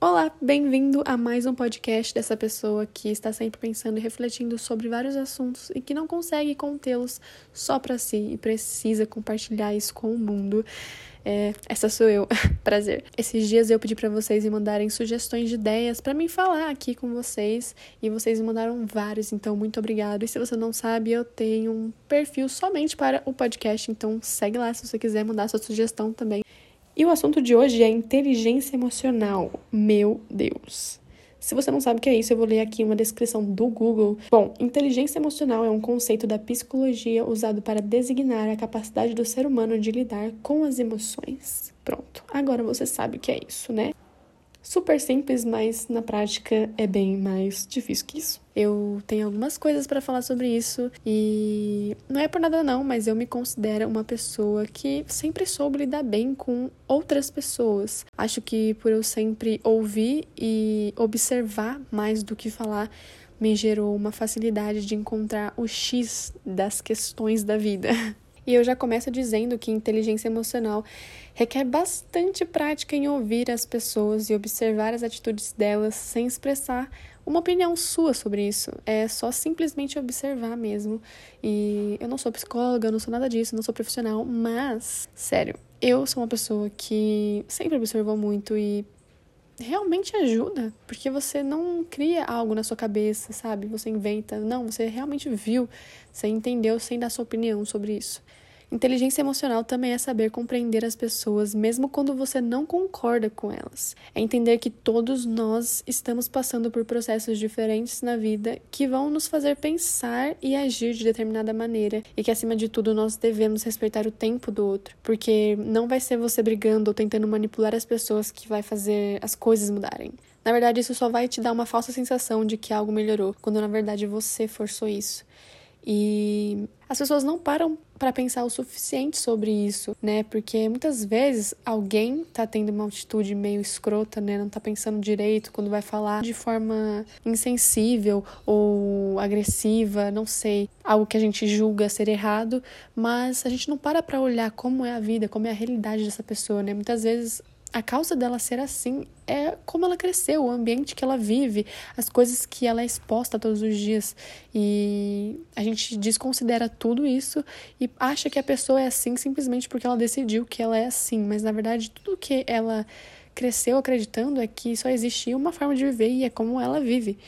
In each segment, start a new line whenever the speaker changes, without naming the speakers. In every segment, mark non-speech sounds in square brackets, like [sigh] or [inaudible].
Olá, bem-vindo a mais um podcast dessa pessoa que está sempre pensando e refletindo sobre vários assuntos e que não consegue contê-los só para si e precisa compartilhar isso com o mundo. É, essa sou eu. [laughs] Prazer. Esses dias eu pedi para vocês me mandarem sugestões de ideias para mim falar aqui com vocês e vocês me mandaram vários, então muito obrigado. E se você não sabe, eu tenho um perfil somente para o podcast, então segue lá se você quiser mandar sua sugestão também. E o assunto de hoje é inteligência emocional. Meu Deus. Se você não sabe o que é isso, eu vou ler aqui uma descrição do Google. Bom, inteligência emocional é um conceito da psicologia usado para designar a capacidade do ser humano de lidar com as emoções. Pronto, agora você sabe o que é isso, né? Super simples, mas na prática é bem mais difícil que isso. Eu tenho algumas coisas para falar sobre isso e não é por nada não, mas eu me considero uma pessoa que sempre soube lidar bem com outras pessoas. Acho que por eu sempre ouvir e observar mais do que falar, me gerou uma facilidade de encontrar o X das questões da vida. [laughs] E eu já começo dizendo que inteligência emocional requer bastante prática em ouvir as pessoas e observar as atitudes delas sem expressar uma opinião sua sobre isso. É só simplesmente observar mesmo. E eu não sou psicóloga, eu não sou nada disso, não sou profissional, mas, sério, eu sou uma pessoa que sempre observou muito e realmente ajuda, porque você não cria algo na sua cabeça, sabe? Você inventa. Não, você realmente viu, você entendeu sem dar sua opinião sobre isso. Inteligência emocional também é saber compreender as pessoas, mesmo quando você não concorda com elas. É entender que todos nós estamos passando por processos diferentes na vida que vão nos fazer pensar e agir de determinada maneira, e que acima de tudo nós devemos respeitar o tempo do outro, porque não vai ser você brigando ou tentando manipular as pessoas que vai fazer as coisas mudarem. Na verdade, isso só vai te dar uma falsa sensação de que algo melhorou, quando na verdade você forçou isso. E as pessoas não param para pensar o suficiente sobre isso, né? Porque muitas vezes alguém tá tendo uma atitude meio escrota, né? Não tá pensando direito quando vai falar de forma insensível ou agressiva, não sei, algo que a gente julga ser errado, mas a gente não para para olhar como é a vida, como é a realidade dessa pessoa, né? Muitas vezes a causa dela ser assim é como ela cresceu, o ambiente que ela vive, as coisas que ela é exposta todos os dias. E a gente desconsidera tudo isso e acha que a pessoa é assim simplesmente porque ela decidiu que ela é assim. Mas na verdade, tudo que ela cresceu acreditando é que só existia uma forma de viver e é como ela vive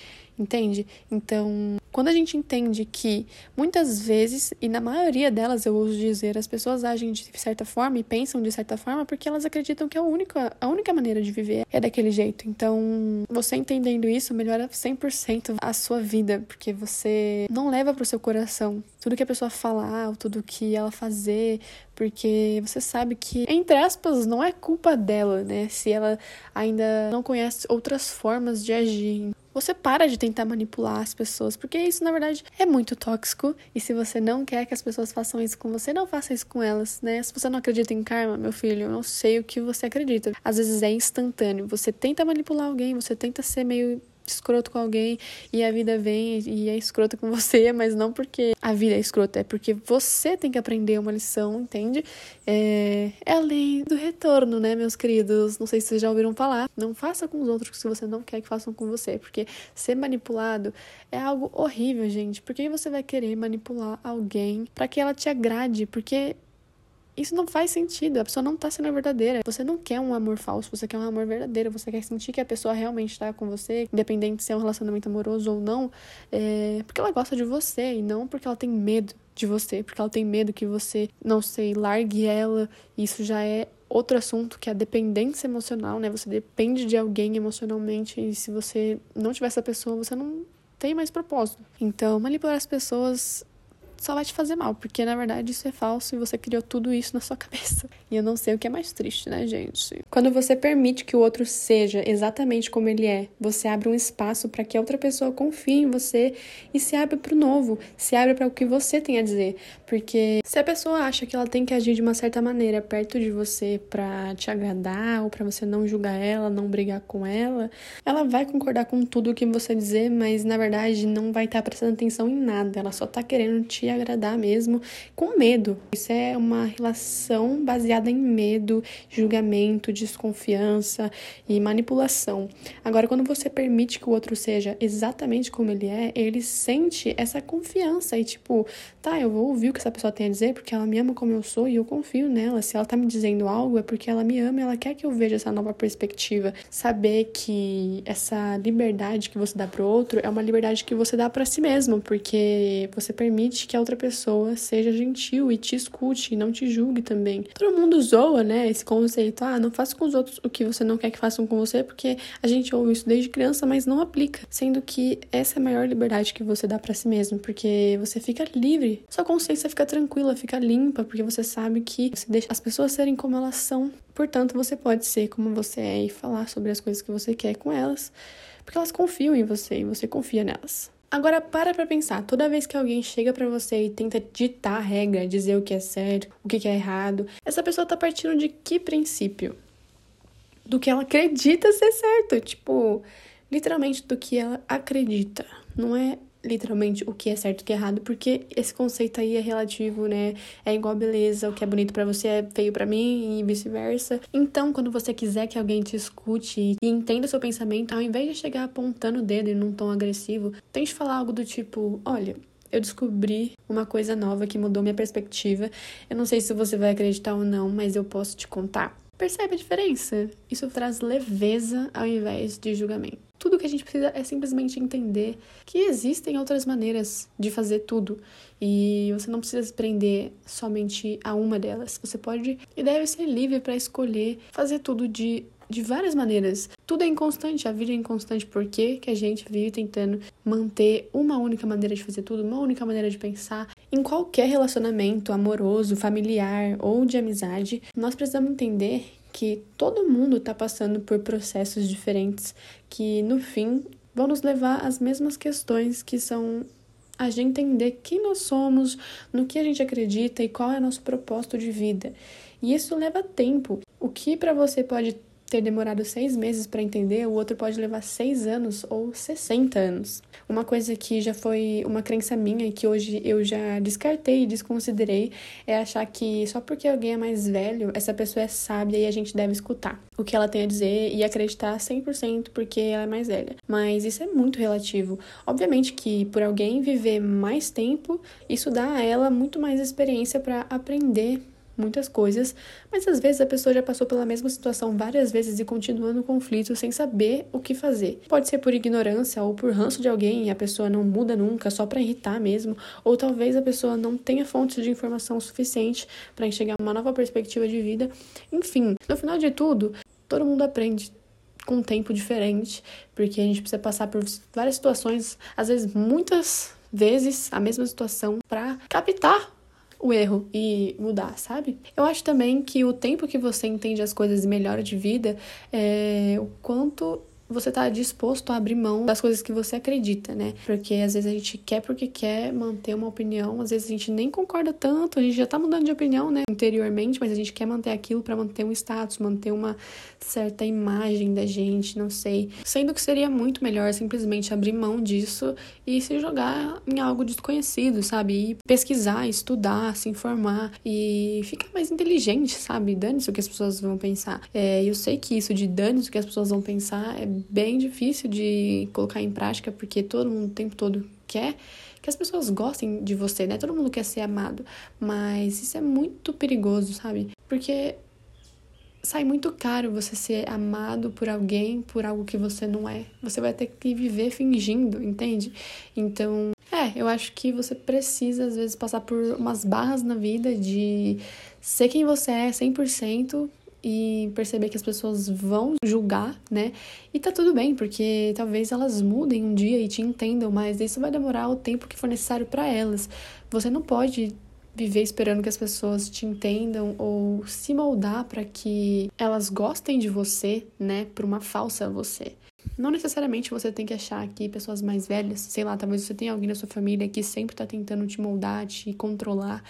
entende? Então, quando a gente entende que muitas vezes, e na maioria delas eu ouso dizer, as pessoas agem de certa forma e pensam de certa forma porque elas acreditam que a única, a única maneira de viver é daquele jeito. Então, você entendendo isso melhora 100% a sua vida, porque você não leva para o seu coração tudo que a pessoa falar, tudo que ela fazer, porque você sabe que, entre aspas, não é culpa dela, né? Se ela ainda não conhece outras formas de agir você para de tentar manipular as pessoas, porque isso na verdade é muito tóxico. E se você não quer que as pessoas façam isso com você, não faça isso com elas, né? Se você não acredita em karma, meu filho, eu não sei o que você acredita. Às vezes é instantâneo. Você tenta manipular alguém, você tenta ser meio escroto com alguém e a vida vem e é escrota com você, [laughs] mas não porque a vida é escrota, é porque você tem que aprender uma lição, entende? É, é a lei do retorno, né, meus queridos? Não sei se vocês já ouviram falar. Não faça com os outros se você não quer que façam com você, porque ser manipulado é algo horrível, gente. Por que você vai querer manipular alguém para que ela te agrade? Porque isso não faz sentido, a pessoa não tá sendo verdadeira. Você não quer um amor falso, você quer um amor verdadeiro, você quer sentir que a pessoa realmente tá com você, independente se é um relacionamento amoroso ou não, é porque ela gosta de você e não porque ela tem medo de você, porque ela tem medo que você, não sei, largue ela. Isso já é outro assunto que é a dependência emocional, né? Você depende de alguém emocionalmente e se você não tiver essa pessoa, você não tem mais propósito. Então, manipular as pessoas só vai te fazer mal, porque na verdade isso é falso e você criou tudo isso na sua [laughs] cabeça. E eu não sei o que é mais triste, né, gente? Quando você permite que o outro seja exatamente como ele é, você abre um espaço para que a outra pessoa confie em você e se abre para o novo, se abre para o que você tem a dizer. Porque se a pessoa acha que ela tem que agir de uma certa maneira perto de você para te agradar ou para você não julgar ela, não brigar com ela, ela vai concordar com tudo o que você dizer, mas na verdade não vai estar prestando atenção em nada. Ela só tá querendo te agradar mesmo, com medo. Isso é uma relação baseada em medo, julgamento, desconfiança e manipulação. Agora, quando você permite que o outro seja exatamente como ele é, ele sente essa confiança e tipo, tá, eu vou ouvir o que essa pessoa tem a dizer porque ela me ama como eu sou e eu confio nela. Se ela tá me dizendo algo é porque ela me ama ela quer que eu veja essa nova perspectiva. Saber que essa liberdade que você dá pro outro é uma liberdade que você dá para si mesmo, porque você permite que outra pessoa seja gentil e te escute e não te julgue também. Todo mundo zoa, né, esse conceito, ah, não faça com os outros o que você não quer que façam com você, porque a gente ouve isso desde criança, mas não aplica. Sendo que essa é a maior liberdade que você dá para si mesmo, porque você fica livre. Sua consciência fica tranquila, fica limpa, porque você sabe que você deixa as pessoas serem como elas são. Portanto, você pode ser como você é e falar sobre as coisas que você quer com elas, porque elas confiam em você e você confia nelas. Agora para pra pensar, toda vez que alguém chega para você e tenta ditar a regra, dizer o que é certo, o que é errado, essa pessoa tá partindo de que princípio? Do que ela acredita ser certo, tipo, literalmente do que ela acredita. Não é literalmente o que é certo e o que é errado, porque esse conceito aí é relativo, né? É igual beleza, o que é bonito para você é feio para mim e vice-versa. Então, quando você quiser que alguém te escute e entenda seu pensamento, ao invés de chegar apontando o dedo em um tom agressivo, tente falar algo do tipo: "Olha, eu descobri uma coisa nova que mudou minha perspectiva. Eu não sei se você vai acreditar ou não, mas eu posso te contar. Percebe a diferença? Isso traz leveza ao invés de julgamento. Tudo que a gente precisa é simplesmente entender que existem outras maneiras de fazer tudo e você não precisa se prender somente a uma delas. Você pode e deve ser livre para escolher fazer tudo de de várias maneiras. Tudo é inconstante, a vida é inconstante. Por que, que a gente vive tentando manter uma única maneira de fazer tudo, uma única maneira de pensar? Em qualquer relacionamento amoroso, familiar ou de amizade, nós precisamos entender que todo mundo está passando por processos diferentes que, no fim, vão nos levar às mesmas questões que são a gente entender quem nós somos, no que a gente acredita e qual é nosso propósito de vida. E isso leva tempo. O que para você pode ter demorado seis meses para entender, o outro pode levar seis anos ou 60 anos. Uma coisa que já foi uma crença minha e que hoje eu já descartei e desconsiderei é achar que só porque alguém é mais velho, essa pessoa é sábia e a gente deve escutar o que ela tem a dizer e acreditar 100% porque ela é mais velha. Mas isso é muito relativo. Obviamente que por alguém viver mais tempo, isso dá a ela muito mais experiência para aprender muitas coisas, mas às vezes a pessoa já passou pela mesma situação várias vezes e continua no conflito sem saber o que fazer. Pode ser por ignorância ou por ranço de alguém e a pessoa não muda nunca, só para irritar mesmo, ou talvez a pessoa não tenha fontes de informação suficiente para enxergar uma nova perspectiva de vida. Enfim, no final de tudo, todo mundo aprende com um tempo diferente, porque a gente precisa passar por várias situações, às vezes muitas vezes a mesma situação para captar o erro e mudar, sabe? Eu acho também que o tempo que você entende as coisas e melhora de vida é o quanto você tá disposto a abrir mão das coisas que você acredita, né? Porque às vezes a gente quer porque quer manter uma opinião, às vezes a gente nem concorda tanto, a gente já tá mudando de opinião, né, interiormente, mas a gente quer manter aquilo para manter um status, manter uma certa imagem da gente, não sei. Sendo que seria muito melhor simplesmente abrir mão disso e se jogar em algo desconhecido, sabe? E pesquisar, estudar, se informar e ficar mais inteligente, sabe? Dane-se o que as pessoas vão pensar. É, eu sei que isso de dane-se o que as pessoas vão pensar é bem difícil de colocar em prática, porque todo mundo o tempo todo quer que as pessoas gostem de você, né? Todo mundo quer ser amado, mas isso é muito perigoso, sabe? Porque sai muito caro você ser amado por alguém por algo que você não é. Você vai ter que viver fingindo, entende? Então, é, eu acho que você precisa às vezes passar por umas barras na vida de ser quem você é 100% e perceber que as pessoas vão julgar, né? E tá tudo bem, porque talvez elas mudem um dia e te entendam, mas isso vai demorar o tempo que for necessário para elas. Você não pode viver esperando que as pessoas te entendam ou se moldar para que elas gostem de você, né, por uma falsa você. Não necessariamente você tem que achar que pessoas mais velhas, sei lá, talvez você tenha alguém na sua família que sempre tá tentando te moldar, te controlar,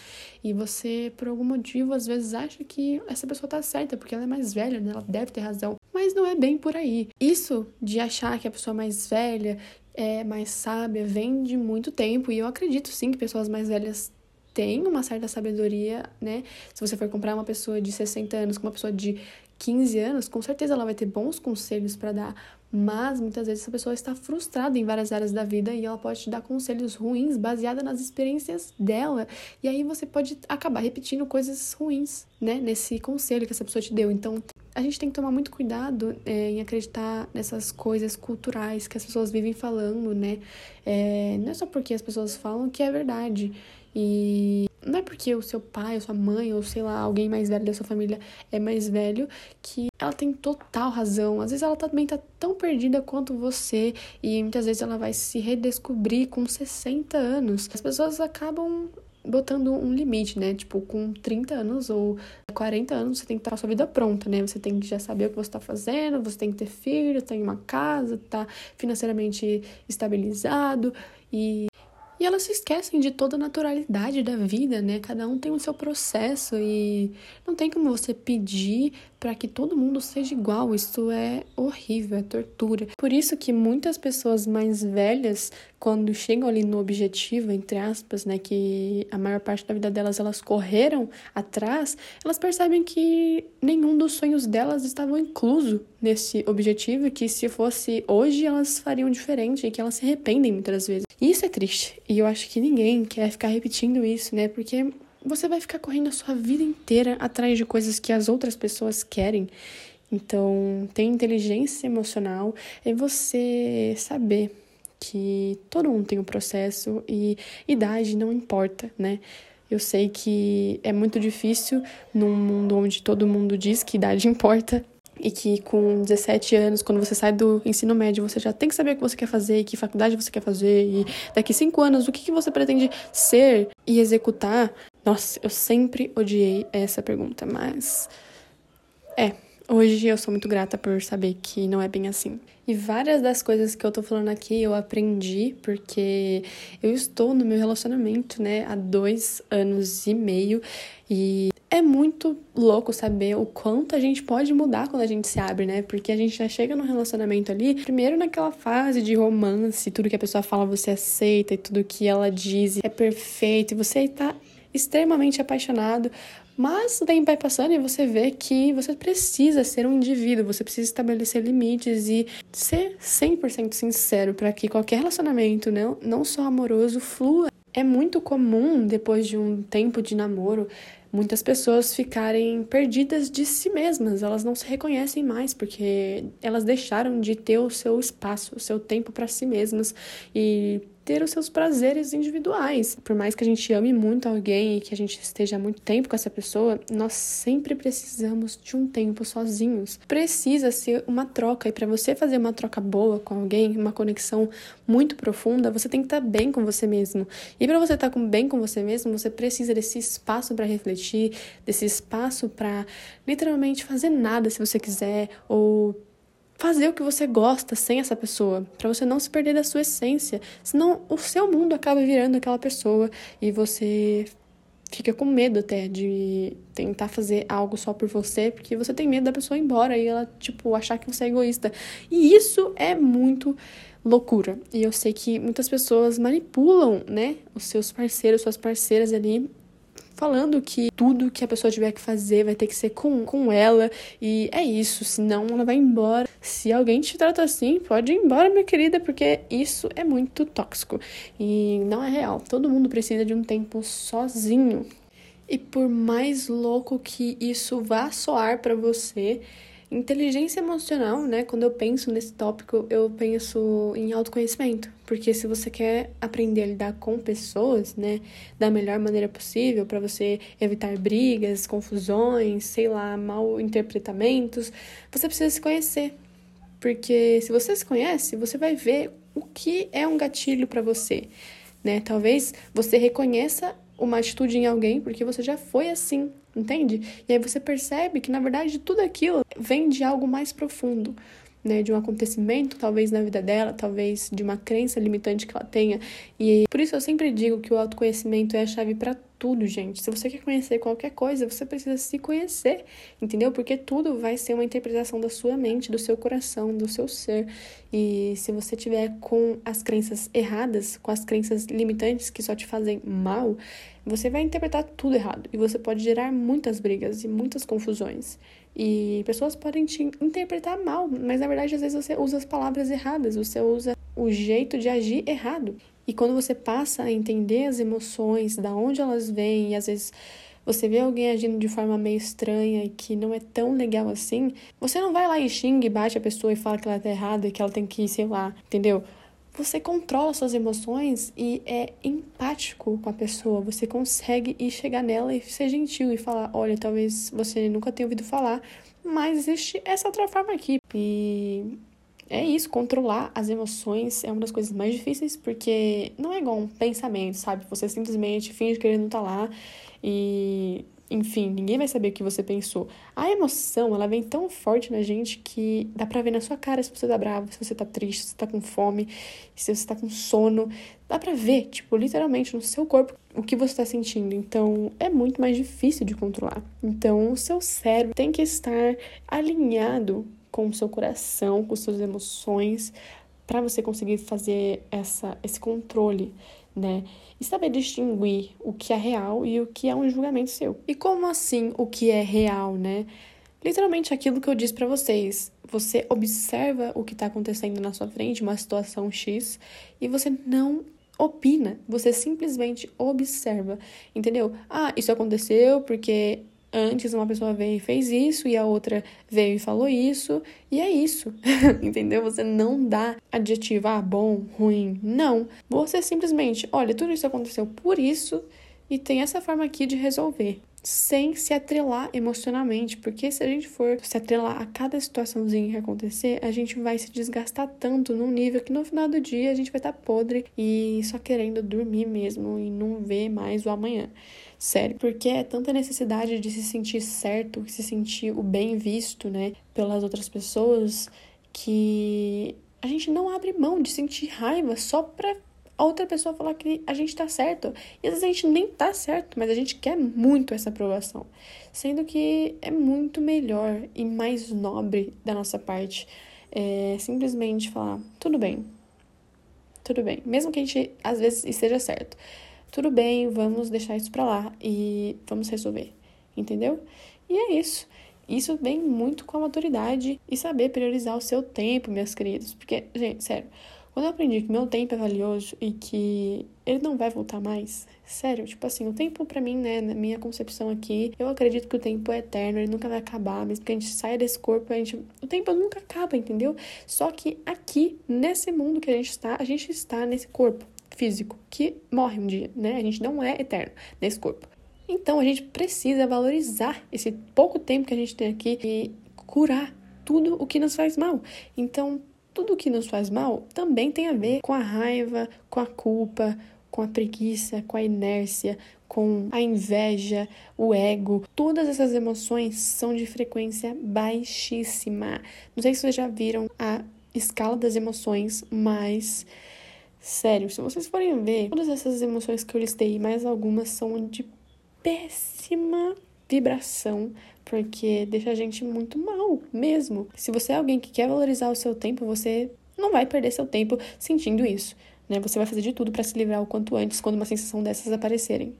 e você, por algum motivo, às vezes acha que essa pessoa tá certa, porque ela é mais velha, né? Ela deve ter razão. Mas não é bem por aí. Isso de achar que a pessoa mais velha é mais sábia vem de muito tempo, e eu acredito sim que pessoas mais velhas tem uma certa sabedoria, né? Se você for comprar uma pessoa de 60 anos com uma pessoa de 15 anos, com certeza ela vai ter bons conselhos para dar, mas muitas vezes essa pessoa está frustrada em várias áreas da vida e ela pode te dar conselhos ruins baseada nas experiências dela. E aí você pode acabar repetindo coisas ruins, né, nesse conselho que essa pessoa te deu. Então, a gente tem que tomar muito cuidado é, em acreditar nessas coisas culturais que as pessoas vivem falando, né? É, não é só porque as pessoas falam que é verdade. E não é porque o seu pai, ou sua mãe, ou sei lá, alguém mais velho da sua família é mais velho que ela tem total razão. Às vezes ela também tá tão perdida quanto você e muitas vezes ela vai se redescobrir com 60 anos. As pessoas acabam botando um limite, né? Tipo, com 30 anos ou 40 anos, você tem que estar com a sua vida pronta, né? Você tem que já saber o que você está fazendo, você tem que ter filho, tem uma casa, tá financeiramente estabilizado e e elas se esquecem de toda a naturalidade da vida, né? Cada um tem o seu processo e não tem como você pedir para que todo mundo seja igual. Isso é horrível, é tortura. Por isso que muitas pessoas mais velhas, quando chegam ali no objetivo, entre aspas, né, que a maior parte da vida delas elas correram atrás, elas percebem que nenhum dos sonhos delas estavam incluso nesse objetivo e que se fosse hoje elas fariam diferente e que elas se arrependem muitas vezes. E isso é triste. E eu acho que ninguém quer ficar repetindo isso, né? Porque você vai ficar correndo a sua vida inteira atrás de coisas que as outras pessoas querem. Então, ter inteligência emocional é você saber que todo mundo tem um processo e idade não importa, né? Eu sei que é muito difícil num mundo onde todo mundo diz que idade [laughs] importa e que com 17 anos, quando você sai do ensino médio, você já tem que saber o que você quer fazer, que faculdade você quer fazer, e daqui 5 anos o que, que você pretende ser e executar. Nossa, eu sempre odiei essa pergunta, mas. É, hoje eu sou muito grata por saber que não é bem assim. E várias das coisas que eu tô falando aqui eu aprendi porque eu estou no meu relacionamento, né, há dois anos e meio e é muito louco saber o quanto a gente pode mudar quando a gente se abre, né? Porque a gente já chega no relacionamento ali, primeiro naquela fase de romance, tudo que a pessoa fala você aceita e tudo que ela diz é perfeito, e você tá extremamente apaixonado, mas o tempo vai passando e você vê que você precisa ser um indivíduo, você precisa estabelecer limites e ser 100% sincero para que qualquer relacionamento, não, não só amoroso, flua. É muito comum, depois de um tempo de namoro, muitas pessoas ficarem perdidas de si mesmas, elas não se reconhecem mais porque elas deixaram de ter o seu espaço, o seu tempo para si mesmas e ter os seus prazeres individuais. Por mais que a gente ame muito alguém e que a gente esteja muito tempo com essa pessoa, nós sempre precisamos de um tempo sozinhos. Precisa ser uma troca e para você fazer uma troca boa com alguém, uma conexão muito profunda, você tem que estar tá bem com você mesmo. E para você estar tá bem com você mesmo, você precisa desse espaço para refletir, desse espaço para literalmente fazer nada se você quiser ou fazer o que você gosta sem essa pessoa, para você não se perder da sua essência. Senão o seu mundo acaba virando aquela pessoa e você fica com medo até de tentar fazer algo só por você, porque você tem medo da pessoa ir embora e ela, tipo, achar que você é egoísta. E isso é muito loucura. E eu sei que muitas pessoas manipulam, né, os seus parceiros, suas parceiras ali falando que tudo que a pessoa tiver que fazer vai ter que ser com, com ela. E é isso, senão ela vai embora. Se alguém te trata assim, pode ir embora, minha querida, porque isso é muito tóxico. E não é real. Todo mundo precisa de um tempo sozinho. E por mais louco que isso vá soar para você, Inteligência emocional, né? Quando eu penso nesse tópico, eu penso em autoconhecimento. Porque se você quer aprender a lidar com pessoas, né, da melhor maneira possível, para você evitar brigas, confusões, sei lá, mal interpretamentos, você precisa se conhecer. Porque se você se conhece, você vai ver o que é um gatilho para você, né? Talvez você reconheça uma atitude em alguém porque você já foi assim entende? E aí você percebe que, na verdade, tudo aquilo vem de algo mais profundo. Né, de um acontecimento, talvez na vida dela, talvez de uma crença limitante que ela tenha. E por isso eu sempre digo que o autoconhecimento é a chave para tudo, gente. Se você quer conhecer qualquer coisa, você precisa se conhecer, entendeu? Porque tudo vai ser uma interpretação da sua mente, do seu coração, do seu ser. E se você tiver com as crenças erradas, com as crenças limitantes que só te fazem mal, você vai interpretar tudo errado e você pode gerar muitas brigas e muitas confusões. E pessoas podem te interpretar mal, mas na verdade às vezes você usa as palavras erradas, você usa o jeito de agir errado. E quando você passa a entender as emoções, da onde elas vêm, e às vezes você vê alguém agindo de forma meio estranha e que não é tão legal assim, você não vai lá e xinga e bate a pessoa e fala que ela tá errada e que ela tem que sei lá, entendeu? Você controla suas emoções e é empático com a pessoa. Você consegue ir chegar nela e ser gentil e falar: olha, talvez você nunca tenha ouvido falar, mas existe essa outra forma aqui. E é isso, controlar as emoções é uma das coisas mais difíceis, porque não é igual um pensamento, sabe? Você simplesmente finge que ele não tá lá e, enfim, ninguém vai saber o que você pensou. A emoção, ela vem tão forte na gente que dá pra ver na sua cara se você tá bravo, se você tá triste, se você tá com fome, se você tá com sono. Dá pra ver, tipo, literalmente no seu corpo o que você tá sentindo. Então, é muito mais difícil de controlar. Então, o seu cérebro tem que estar alinhado com o seu coração, com suas emoções, para você conseguir fazer essa, esse controle, né? E saber distinguir o que é real e o que é um julgamento seu. E como assim o que é real, né? Literalmente aquilo que eu disse para vocês. Você observa o que está acontecendo na sua frente, uma situação X, e você não opina, você simplesmente observa, entendeu? Ah, isso aconteceu porque Antes uma pessoa veio e fez isso e a outra veio e falou isso, e é isso. [laughs] Entendeu? Você não dá adjetivo, ah, bom, ruim. Não. Você simplesmente, olha, tudo isso aconteceu por isso e tem essa forma aqui de resolver. Sem se atrelar emocionalmente, porque se a gente for se atrelar a cada situaçãozinha que acontecer, a gente vai se desgastar tanto num nível que no final do dia a gente vai estar tá podre e só querendo dormir mesmo e não ver mais o amanhã. Sério, porque é tanta necessidade de se sentir certo, se sentir o bem visto, né, pelas outras pessoas, que a gente não abre mão de sentir raiva só pra a outra pessoa falar que a gente tá certo. E às vezes a gente nem tá certo, mas a gente quer muito essa aprovação. Sendo que é muito melhor e mais nobre da nossa parte é simplesmente falar: tudo bem, tudo bem. Mesmo que a gente às vezes esteja certo tudo bem, vamos deixar isso pra lá e vamos resolver, entendeu? E é isso. Isso vem muito com a maturidade e saber priorizar o seu tempo, meus queridos. Porque, gente, sério, quando eu aprendi que meu tempo é valioso e que ele não vai voltar mais, sério, tipo assim, o tempo para mim, né, na minha concepção aqui, eu acredito que o tempo é eterno, ele nunca vai acabar, mesmo que a gente saia desse corpo, a gente, o tempo nunca acaba, entendeu? Só que aqui, nesse mundo que a gente está, a gente está nesse corpo físico que morre um dia, né? A gente não é eterno nesse corpo. Então a gente precisa valorizar esse pouco tempo que a gente tem aqui e curar tudo o que nos faz mal. Então, tudo que nos faz mal também tem a ver com a raiva, com a culpa, com a preguiça, com a inércia, com a inveja, o ego. Todas essas emoções são de frequência baixíssima. Não sei se vocês já viram a escala das emoções, mas Sério, se vocês forem ver, todas essas emoções que eu listei, mais algumas são de péssima vibração, porque deixa a gente muito mal mesmo. Se você é alguém que quer valorizar o seu tempo, você não vai perder seu tempo sentindo isso, né? Você vai fazer de tudo para se livrar o quanto antes quando uma sensação dessas aparecerem.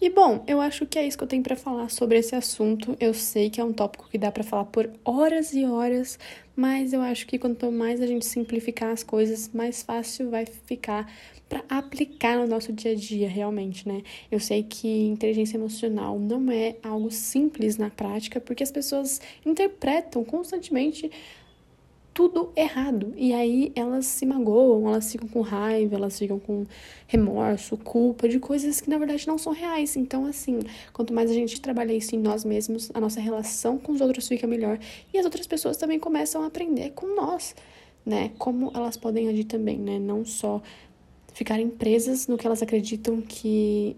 E bom, eu acho que é isso que eu tenho para falar sobre esse assunto. Eu sei que é um tópico que dá para falar por horas e horas, mas eu acho que quanto mais a gente simplificar as coisas, mais fácil vai ficar para aplicar no nosso dia a dia, realmente, né? Eu sei que inteligência emocional não é algo simples na prática, porque as pessoas interpretam constantemente tudo errado. E aí elas se magoam, elas ficam com raiva, elas ficam com remorso, culpa de coisas que na verdade não são reais. Então, assim, quanto mais a gente trabalha isso em nós mesmos, a nossa relação com os outros fica melhor e as outras pessoas também começam a aprender com nós, né? Como elas podem agir também, né? Não só ficarem presas no que elas acreditam que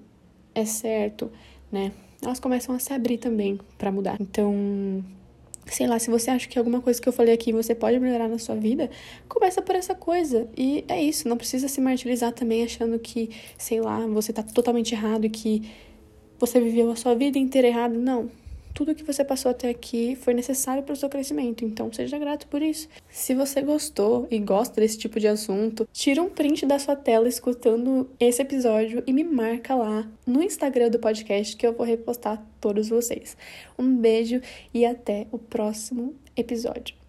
é certo, né? Elas começam a se abrir também para mudar. Então, sei lá, se você acha que alguma coisa que eu falei aqui você pode melhorar na sua vida, começa por essa coisa. E é isso, não precisa se martirizar também achando que, sei lá, você tá totalmente errado e que você viveu a sua vida inteira errado. Não tudo que você passou até aqui foi necessário para o seu crescimento, então seja grato por isso. Se você gostou e gosta desse tipo de assunto, tira um print da sua tela escutando esse episódio e me marca lá no Instagram do podcast que eu vou repostar todos vocês. Um beijo e até o próximo episódio.